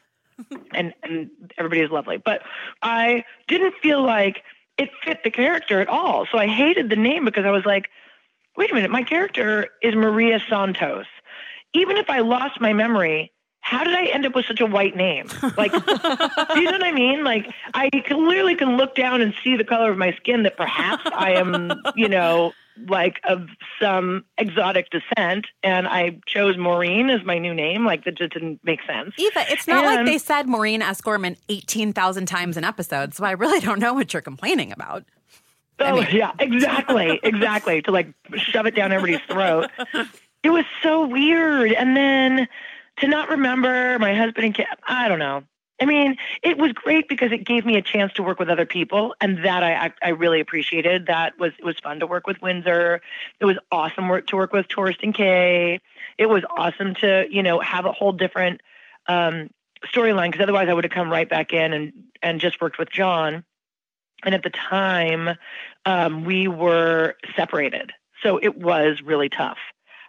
and and everybody is lovely, but I didn't feel like it fit the character at all. So I hated the name because I was like, wait a minute, my character is Maria Santos. Even if I lost my memory, how did I end up with such a white name? Like, do you know what I mean? Like, I clearly can look down and see the color of my skin that perhaps I am, you know, like of some exotic descent, and I chose Maureen as my new name. Like, that just didn't make sense. Eva, it's not like they said Maureen S. Gorman 18,000 times an episode, so I really don't know what you're complaining about. Oh yeah, exactly, exactly. To like shove it down everybody's throat. It was so weird, and then to not remember my husband and kid. I don't know. I mean, it was great because it gave me a chance to work with other people, and that I I, really appreciated. That was it was fun to work with Windsor. It was awesome work to work with Thorsten Kaye. It was awesome to you know have a whole different um, storyline because otherwise I would have come right back in and and just worked with John. And at the time, um, we were separated. So it was really tough.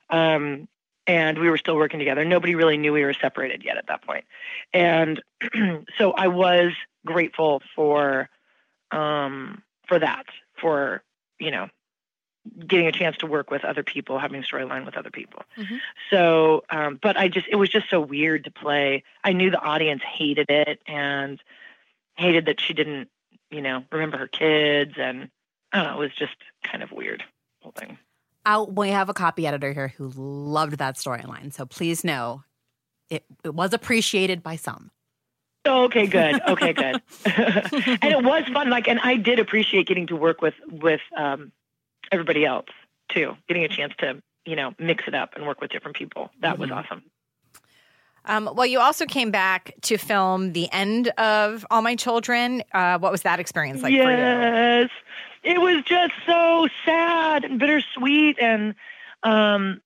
Um, and we were still working together. Nobody really knew we were separated yet at that point. And so I was grateful for um, for that, for you know, getting a chance to work with other people, having storyline with other people. Mhm. So, um, but I just it was just so weird to play. I knew the audience hated it and hated that she didn't, you know, remember her kids, and I don't know, it was just kind of weird whole thing. I'll, we have a copy editor here who loved that storyline, so please know it, it was appreciated by some. Okay, good. Okay, good. and it was fun. Like, and I did appreciate getting to work with with um, everybody else too. Getting a chance to you know mix it up and work with different people. That was awesome. Um, well, you also came back to film the end of All My Children. Uh, what was that experience like for you? yes, it was just so sad and bittersweet, and um,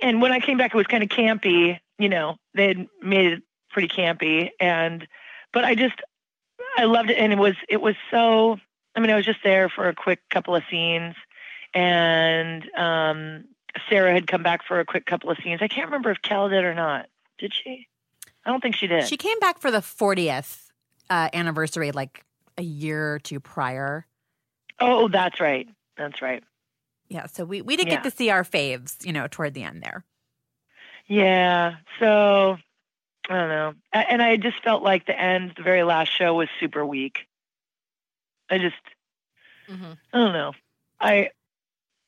and when I came back, it was kind of campy. You know, they had made it pretty campy, and but I just I loved it, and it was it was so. I mean, I was just there for a quick couple of scenes, and um, Sarah had come back for a quick couple of scenes. I can't remember if Cal did or not. Did she? I don't think she did. She came back for the 40th uh, anniversary, like a year or two prior. Oh, that's right. That's right. Yeah, so we, we did Yeah. get to see our faves, you know, toward the end there. Yeah. So I don't know. And I just felt like the end, the very last show was super weak. I just, Mhm. I don't know. I,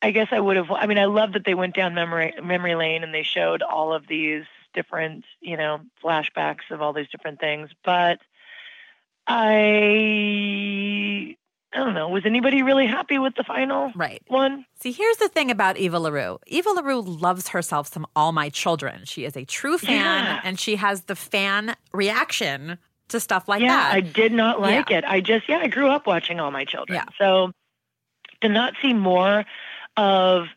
I guess I would have. I mean, I love that they went down memory memory lane and they showed all of these different, you know, flashbacks of all these different things. But I, I don't know. Was anybody really happy with the final Right. one? See, here's the thing about Eva LaRue. Eva LaRue loves herself some All My Children. She is a true fan Yeah. and she has the fan reaction to stuff like yeah, that. I did not like Yeah. it. I just, yeah, I grew up watching All My Children. Yeah. So to not see more of,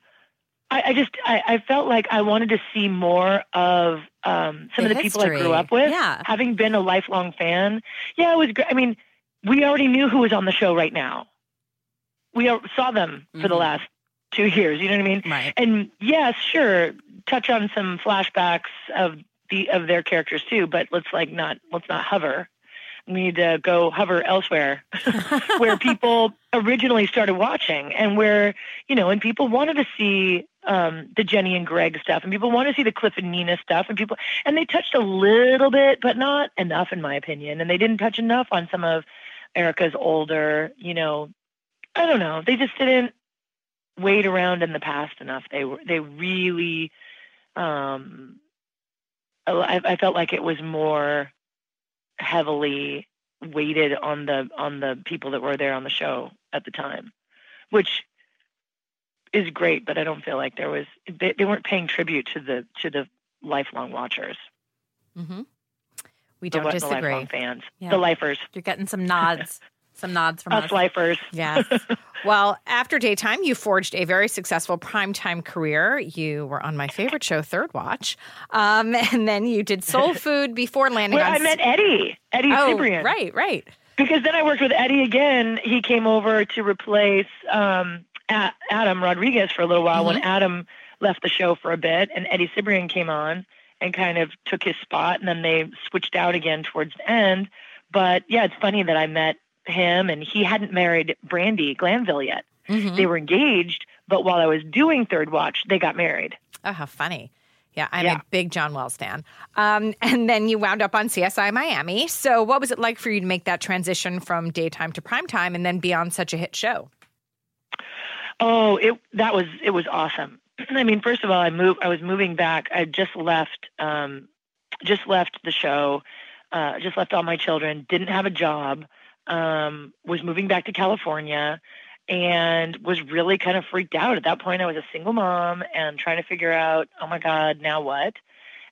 I, I just, I, I felt like I wanted to see more of um, some The of the people I grew up with. Yeah. Having been a lifelong fan. Yeah, it was great. I mean, we already knew who was on the show right now. We saw them for the Mhm. last two years. You know what I mean? Right. And yes, sure, touch on some flashbacks of the of their characters too, but let's like not let's not hover we need to go hover elsewhere where people originally started watching and where you know and people wanted to see um, the jenny and greg stuff and people want to see the cliff and nina stuff and people and they touched a little bit but not enough in my opinion and they didn't touch enough on some of erica's older you know i don't know they just didn't wait around in the past enough. They were they really um I, I felt like it was more heavily weighted on the on the people that were there on the show at the time, which is great. But I don't feel like there was they, they weren't paying tribute to the to the lifelong watchers. Mm-hmm. We the, don't the disagree. lifelong fans, Yeah. the lifers, You're getting some nods, some nods from us us. lifers. Yes. well, after daytime, you forged a very successful primetime career. You were on my favorite show, Third Watch. Um, and then you did Soul Food before landing on. I met Eddie, Eddie oh, Cibrian. right, right. Because then I worked with Eddie again. He came over to replace um, Adam Rodriguez for a little while when Adam left the show for a bit, and Eddie Cibrian came on and kind of took his spot, and then they switched out again towards the end. But yeah, it's funny that I met him, and he hadn't married Brandi Glanville yet. Mhm. They were engaged, but while I was doing Third Watch, they got married. Oh, how funny. Yeah, I'm Yeah. a big John Wells fan. Um, and then you wound up on CSI Miami. So, what was it like for you to make that transition from daytime to primetime and then be on such a hit show? Oh, it that was it was awesome. I mean, first of all, I moved. I was moving back. I just left. Um, just left the show. Uh, just left all my children. Didn't have a job. Um, was moving back to California, and was really kind of freaked out at that point. I was a single mom and trying to figure out, oh my God, now what?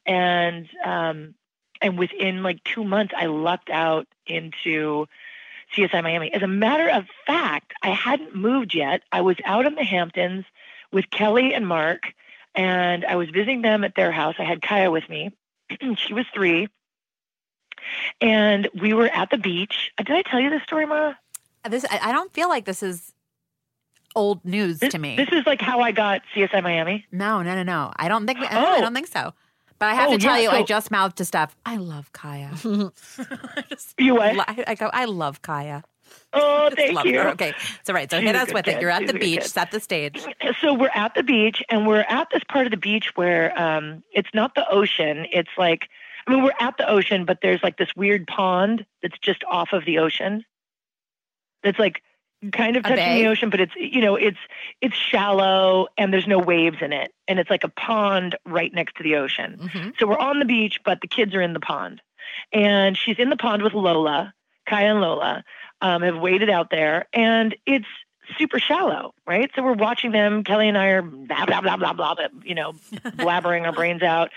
And um, and within like two months, I lucked out into CSI Miami. As a matter of fact, I hadn't moved yet. I was out in the Hamptons with Kelly and Mark, and I was visiting them at their house. I had Kaya with me. she was three. And we were at the beach. Uh, Did I tell you this story, Ma? This I, I don't feel like this is old news This, to me. this is like how I got CSI Miami. no, no, no, no. I don't think. Oh. I don't think so. But I have Oh, to tell yeah, you, I just mouthed to Steph. I love Kaya. I just You what? I, I go. I love Kaya. Oh, thank love you. her. Okay, so right. So She's hit us good with it. You're at She's the beach. kid. Set the stage. so we're at the beach and we're at this part of the beach where um it's not the ocean it's like i mean we're at the ocean but there's like this weird pond that's just off of the ocean that's like kind of touching the ocean but it's you know it's it's shallow and there's no waves in it and it's like a pond right next to the ocean Mhm. so we're on the beach but the kids are in the pond and she's in the pond with lola kaya and lola um, have waded out there and it's super shallow, right? So we're watching them. Kelly and I are blah blah blah blah blah, blah you know, blabbering our brains out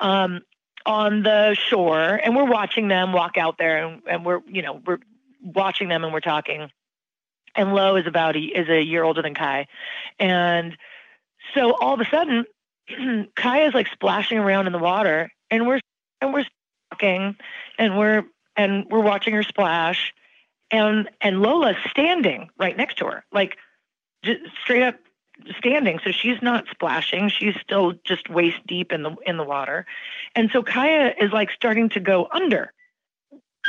um, on the shore, and we're watching them walk out there, and, and we're you know we're watching them and we're talking. And Lo is about a, is a year older than Kai, and so all of a sudden, Kai is like splashing around in the water, and we're and we're talking, and we're and we're watching her splash, and and Lola's standing right next to her, like just straight up standing. So she's not splashing; she's still just waist deep in the in the water. And so Kaya is like starting to go under.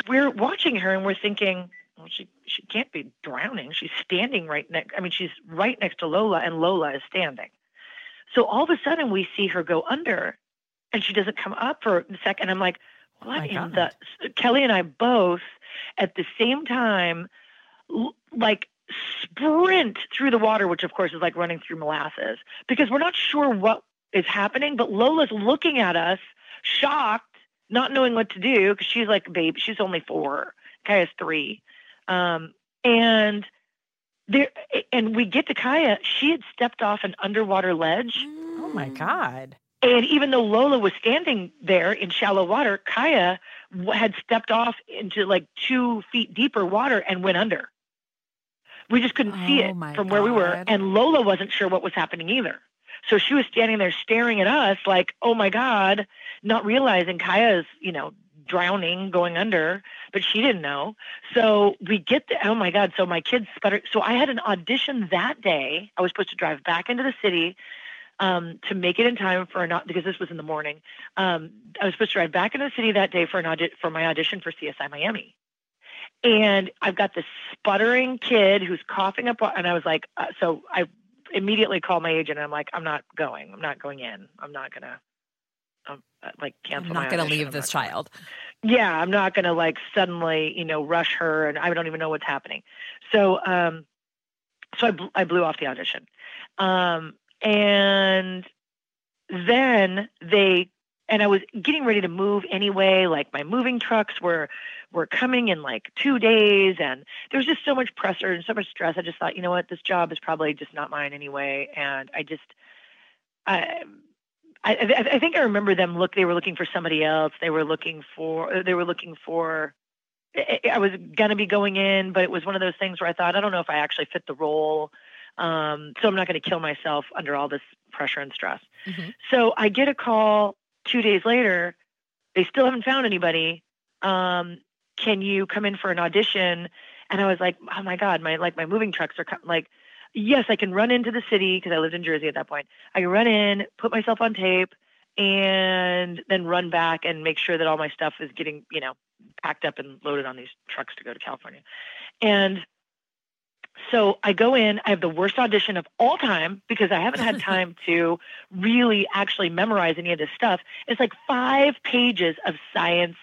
We're watching her and we're thinking, well, she she can't be drowning. She's standing right next. I mean, she's right next to Lola, and Lola is standing. So all of a sudden, we see her go under, and she doesn't come up for a second. I'm like, oh what my in God. the? Kelly and I both at the same time, like sprint through the water, which of course is like running through molasses, because we're not sure what is happening. But Lola's looking at us, shocked, not knowing what to do, because she's like a baby. She's only four. Kaya's three, um, and there. And we get to Kaya. She had stepped off an underwater ledge. Oh my God. And even though Lola was standing there in shallow water, Kaya had stepped off into like two feet deeper water and went under. We just couldn't see Oh it my from where we were. And Lola wasn't sure what was happening either. So she was standing there staring at us like, oh my God, not realizing Kaya's, you know, drowning, going under, but she didn't know. So we get the, oh my God. So my kids sputter. So I had an audition that day. I was supposed to drive back into the city um, to make it in time for an au- because this was in the morning. Um, I was supposed to drive back into the city that day for an audit for my audition for CSI Miami, and I've got this sputtering kid who's coughing up, and I was like, uh, so I immediately called my agent. and I'm like, I'm not going. I'm not going in. I'm not gonna. Um, uh, like cancel. I'm not going to leave this child. Yeah, I'm not going to like suddenly, you know, rush her, and I don't even know what's happening. So, um, so I, bl- I blew off the audition, um, and then they and I was getting ready to move anyway. Like my moving trucks were were coming in like two days, and there was just so much pressure and so much stress. I just thought, you know what, this job is probably just not mine anyway, and I just, I. I, I think I remember them look. They were looking for somebody else. They were looking for. They were looking for. I was gonna be going in, but it was one of those things where I thought, I don't know if I actually fit the role. Um, so I'm not going to kill myself under all this pressure and stress. Mhm. So I get a call two days later. They still haven't found anybody. Um, can you come in for an audition? And I was like, oh my god, my like my moving trucks are co- like, yes, I can run into the city because I lived in Jersey at that point. I can run in, put myself on tape, and then run back and make sure that all my stuff is getting you know packed up and loaded on these trucks to go to California. And so I go in, I have the worst audition of all time because I haven't had time to really actually memorize any of this stuff. It's like five pages of science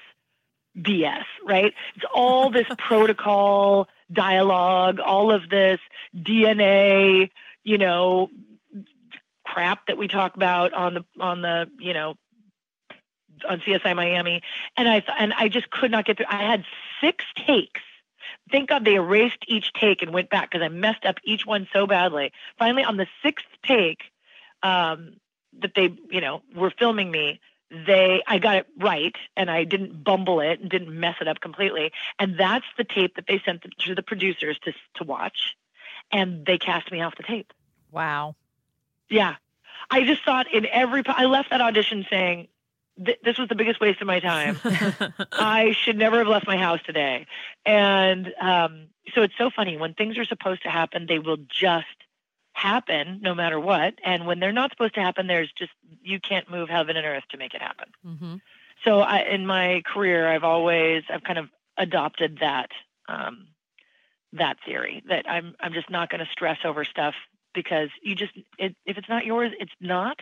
BS, right? It's all this protocol dialogue, all of this DNA, you know, crap that we talk about on the on the, you know, on CSI Miami, and I and I just could not get through. I had six takes. Thank God they erased each take and went back because I messed up each one so badly. Finally, on the sixth take, um, that they you know were filming me, they I got it right and I didn't bumble it and didn't mess it up completely. And that's the tape that they sent to the producers to to watch, and they cast me off the tape. Wow. Yeah. I just thought in every, I left that audition saying, this was the biggest waste of my time. I should never have left my house today. And um, so it's so funny when things are supposed to happen, they will just happen no matter what. And when they're not supposed to happen, there's just, you can't move heaven and earth to make it happen. hmm So I, in my career, I've always, I've kind of adopted that, um, that theory that I'm, I'm just not going to stress over stuff because you just, it, if it's not yours, it's not.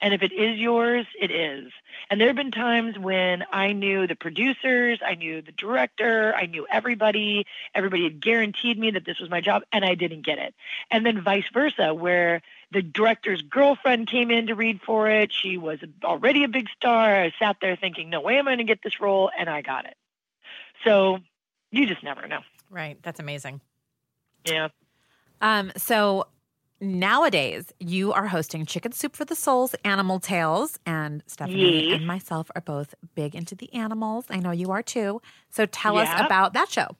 And if it is yours, it is. And there have been times when I knew the producers, I knew the director, I knew everybody, everybody had guaranteed me that this was my job, and I didn't get it. And then vice versa, where the director's girlfriend came in to read for it. She was already a big star. I sat there thinking, no way am I going to get this role, and I got it. So you just never know. Right. That's amazing. Yeah. Um, so nowadays you are hosting Chicken Soup for the Souls Animal Tales, and Stephanie Yes. and myself are both big into the animals. I know you are too. So tell us about that show.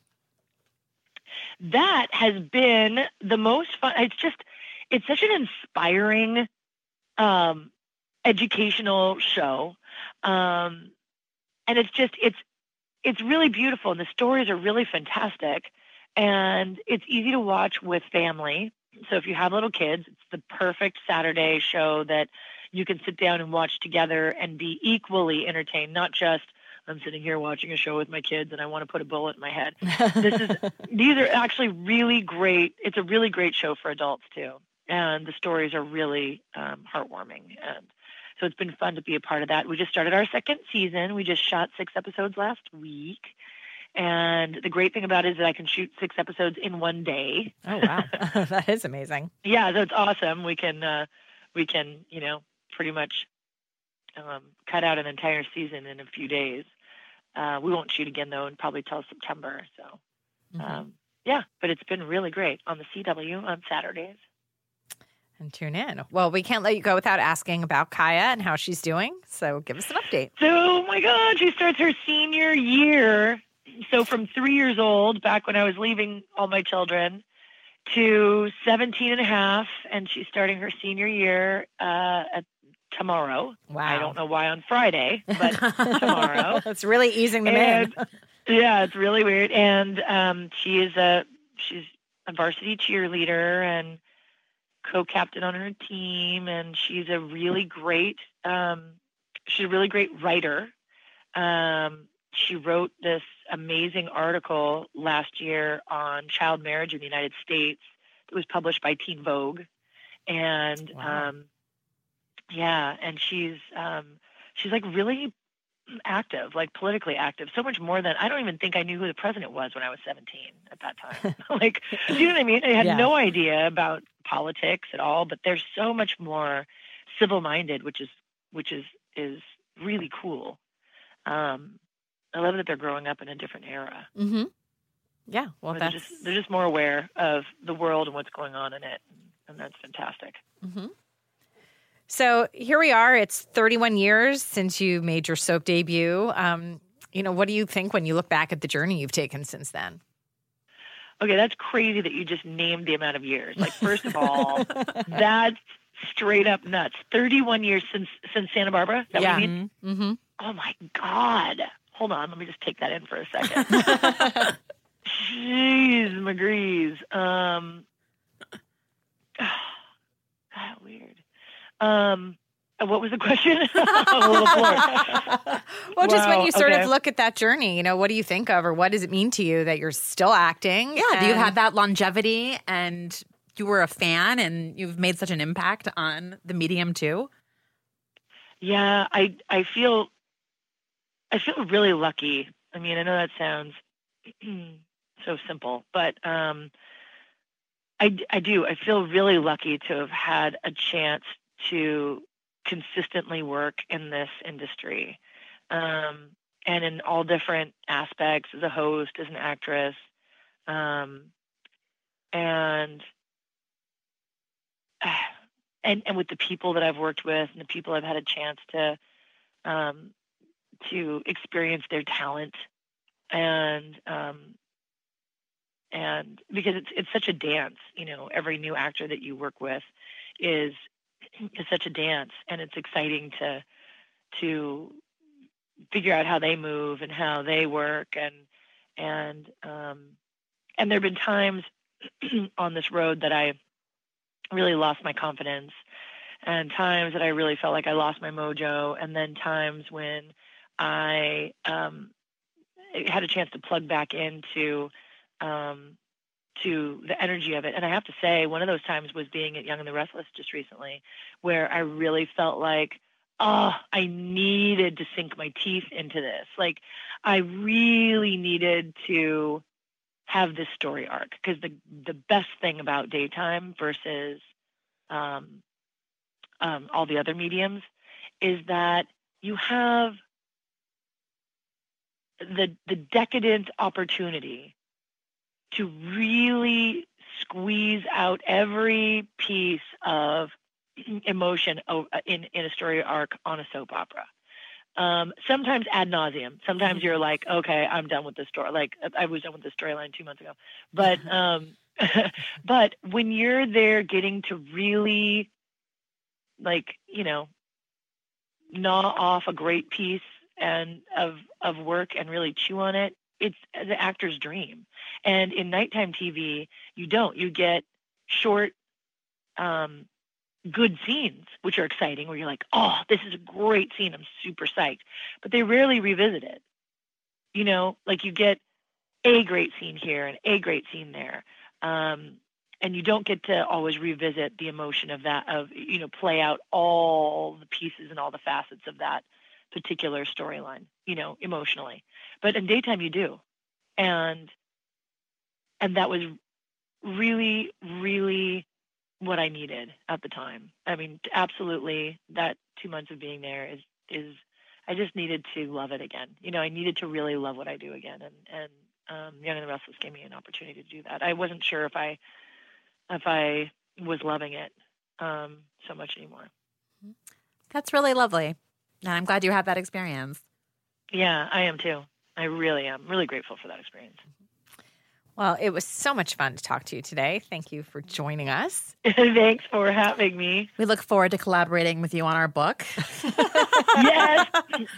that has been the most fun. It's just, it's such an inspiring, um, educational show, um, and it's just, it's, it's really beautiful, and the stories are really fantastic, and it's easy to watch with family. So if you have little kids, it's the perfect Saturday show that you can sit down and watch together and be equally entertained, not just. I'm sitting here watching a show with my kids and I want to put a bullet in my head this is these are actually really great it's a really great show for adults too and the stories are really um, heartwarming and so it's been fun to be a part of that we just started our second season we just shot six episodes last week and the great thing about it is that i can shoot six episodes in one day Oh wow, that is amazing. yeah it's awesome we can uh, we can you know pretty much um, cut out an entire season in a few days uh, we won't shoot again though and probably till september so Mhm. um, yeah, but it's been really great on the CW on Saturdays. and tune in. Well, we can't let you go without asking about Kaya and how she's doing. So give us an update. So, oh my God, she starts her senior year. So, from three years old, back when I was leaving all my children, to 17 and a half, and she's starting her senior year uh, at tomorrow. Wow. I don't know why on Friday, but tomorrow. It's really easing them in. Yeah, it's really weird. And um, she is a she's a varsity cheerleader and co-captain on her team, and she's a really great um, she's a really great writer. Um, she wrote this amazing article last year on child marriage in the United States. It was published by Teen Vogue, and Wow. um, yeah, and she's um, she's like really active, like politically active, so much more than I don't even think I knew who the president was when I was 17 at that time. like, do you know what I mean? I had Yeah. no idea about politics at all, but they're so much more civil-minded, which is which is is really cool. Um, I love that they're growing up in a different era. Mm-hmm. Yeah. Well, they're that's just they're just more aware of the world and what's going on in it, and that's fantastic. So here we are. It's 31 years since you made your soap debut. Um, you know, what do you think when you look back at the journey you've taken since then? Okay, that's crazy that you just named the amount of years. Like, first of all, that's straight up nuts. Thirty-one years since since Santa Barbara. That Yeah. mean? Mm-hmm. Oh my God! Hold on, let me just take that in for a second. Jeez, McGree's. Um, God, weird. Um, what was the question? A little floored. Well, just when you sort okay. of look at that journey, you know, what do you think of, or what does it mean to you that you're still acting? Yeah, do you and- have that longevity and you were a fan and you've made such an impact on the medium too? Yeah, I I feel I feel really lucky. I mean, I know that sounds so simple, but um, I I do. I feel really lucky to have had a chance to consistently work in this industry, um, and in all different aspects as a host, as an actress, um, and and and with the people that I've worked with and the people I've had a chance to um, to experience their talent. And um, and because it's it's such a dance, you know, every new actor that you work with is is such a dance, and it's exciting to to figure out how they move and how they work. And and um, and there have been times on this road that I really lost my confidence and times that I really felt like I lost my mojo. And then times when I um, had a chance to plug back into um, to the energy of it. And I have to say, one of those times was being at Young and the Restless just recently, where I really felt like, oh, I needed to sink my teeth into this. Like, I really needed to have this story arc because the the best thing about daytime versus um, um, all the other mediums is that you have the the decadent opportunity to really squeeze out every piece of emotion in in a story arc on a soap opera. Um, sometimes ad nauseum. Sometimes you're like, okay, I'm done with this story. Like I was done with the storyline two months ago. But um, but when you're there, getting to really, like you know, gnaw off a great piece and of of work and really chew on it, it's the actor's dream. And in nighttime TV, you don't. You get short, um, good scenes, which are exciting, where you're like, oh, this is a great scene. I'm super psyched. But they rarely revisit it. You know, like you get a great scene here and a great scene there. Um, and you don't get to always revisit the emotion of that, of, you know, play out all the pieces and all the facets of that particular storyline, you know, emotionally. But in daytime, you do. And, and that was really, really what I needed at the time. I mean, absolutely, that two months of being there is is I just needed to love it again. You know, I needed to really love what I do again, and and um, Young and the Restless gave me an opportunity to do that. I wasn't sure if I if I was loving it um, so much anymore. That's really lovely. And I'm glad you had that experience. Yeah, I am too. I really am. Really grateful for that experience. Well, it was so much fun to talk to you today. Thank you for joining us. Thanks for having me. We look forward to collaborating with you on our book. Yes,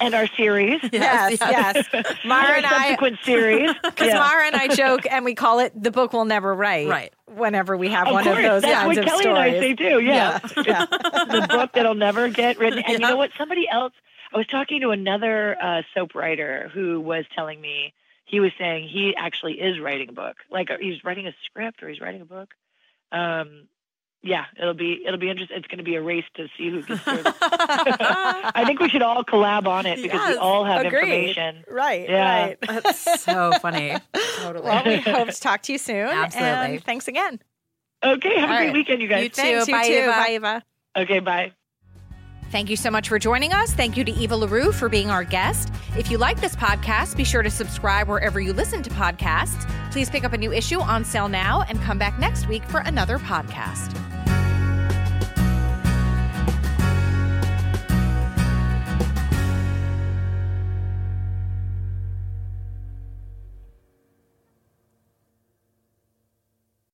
and our series. Yes, yes. Mara and our I, subsequent series. because Yeah. Mara and I joke and we call it the book we'll never write. Right. Whenever we have Of one course, of those that's kinds what of Kelly stories. and I say too. Yeah, yeah. the book that'll never get written. And you know what? Somebody else. I was talking to another uh, soap writer who was telling me he was saying he actually is writing a book, like uh, he's writing a script or he's writing a book. Um, yeah, it'll be it'll be interesting. It's going to be a race to see who gets through. I think we should all collab on it because Yes, we all have agreed. information. Right, Yeah. right. That's so funny. Totally. Well, we hope to talk to you soon. Absolutely. And thanks again. Okay, have a great right. weekend, you guys. You too. Thanks, you bye, too. Eva. Bye, Eva. Okay, bye. Thank you so much for joining us. Thank you to Eva LaRue for being our guest. If you like this podcast, be sure to subscribe wherever you listen to podcasts. Please pick up a new issue on sale now and come back next week for another podcast.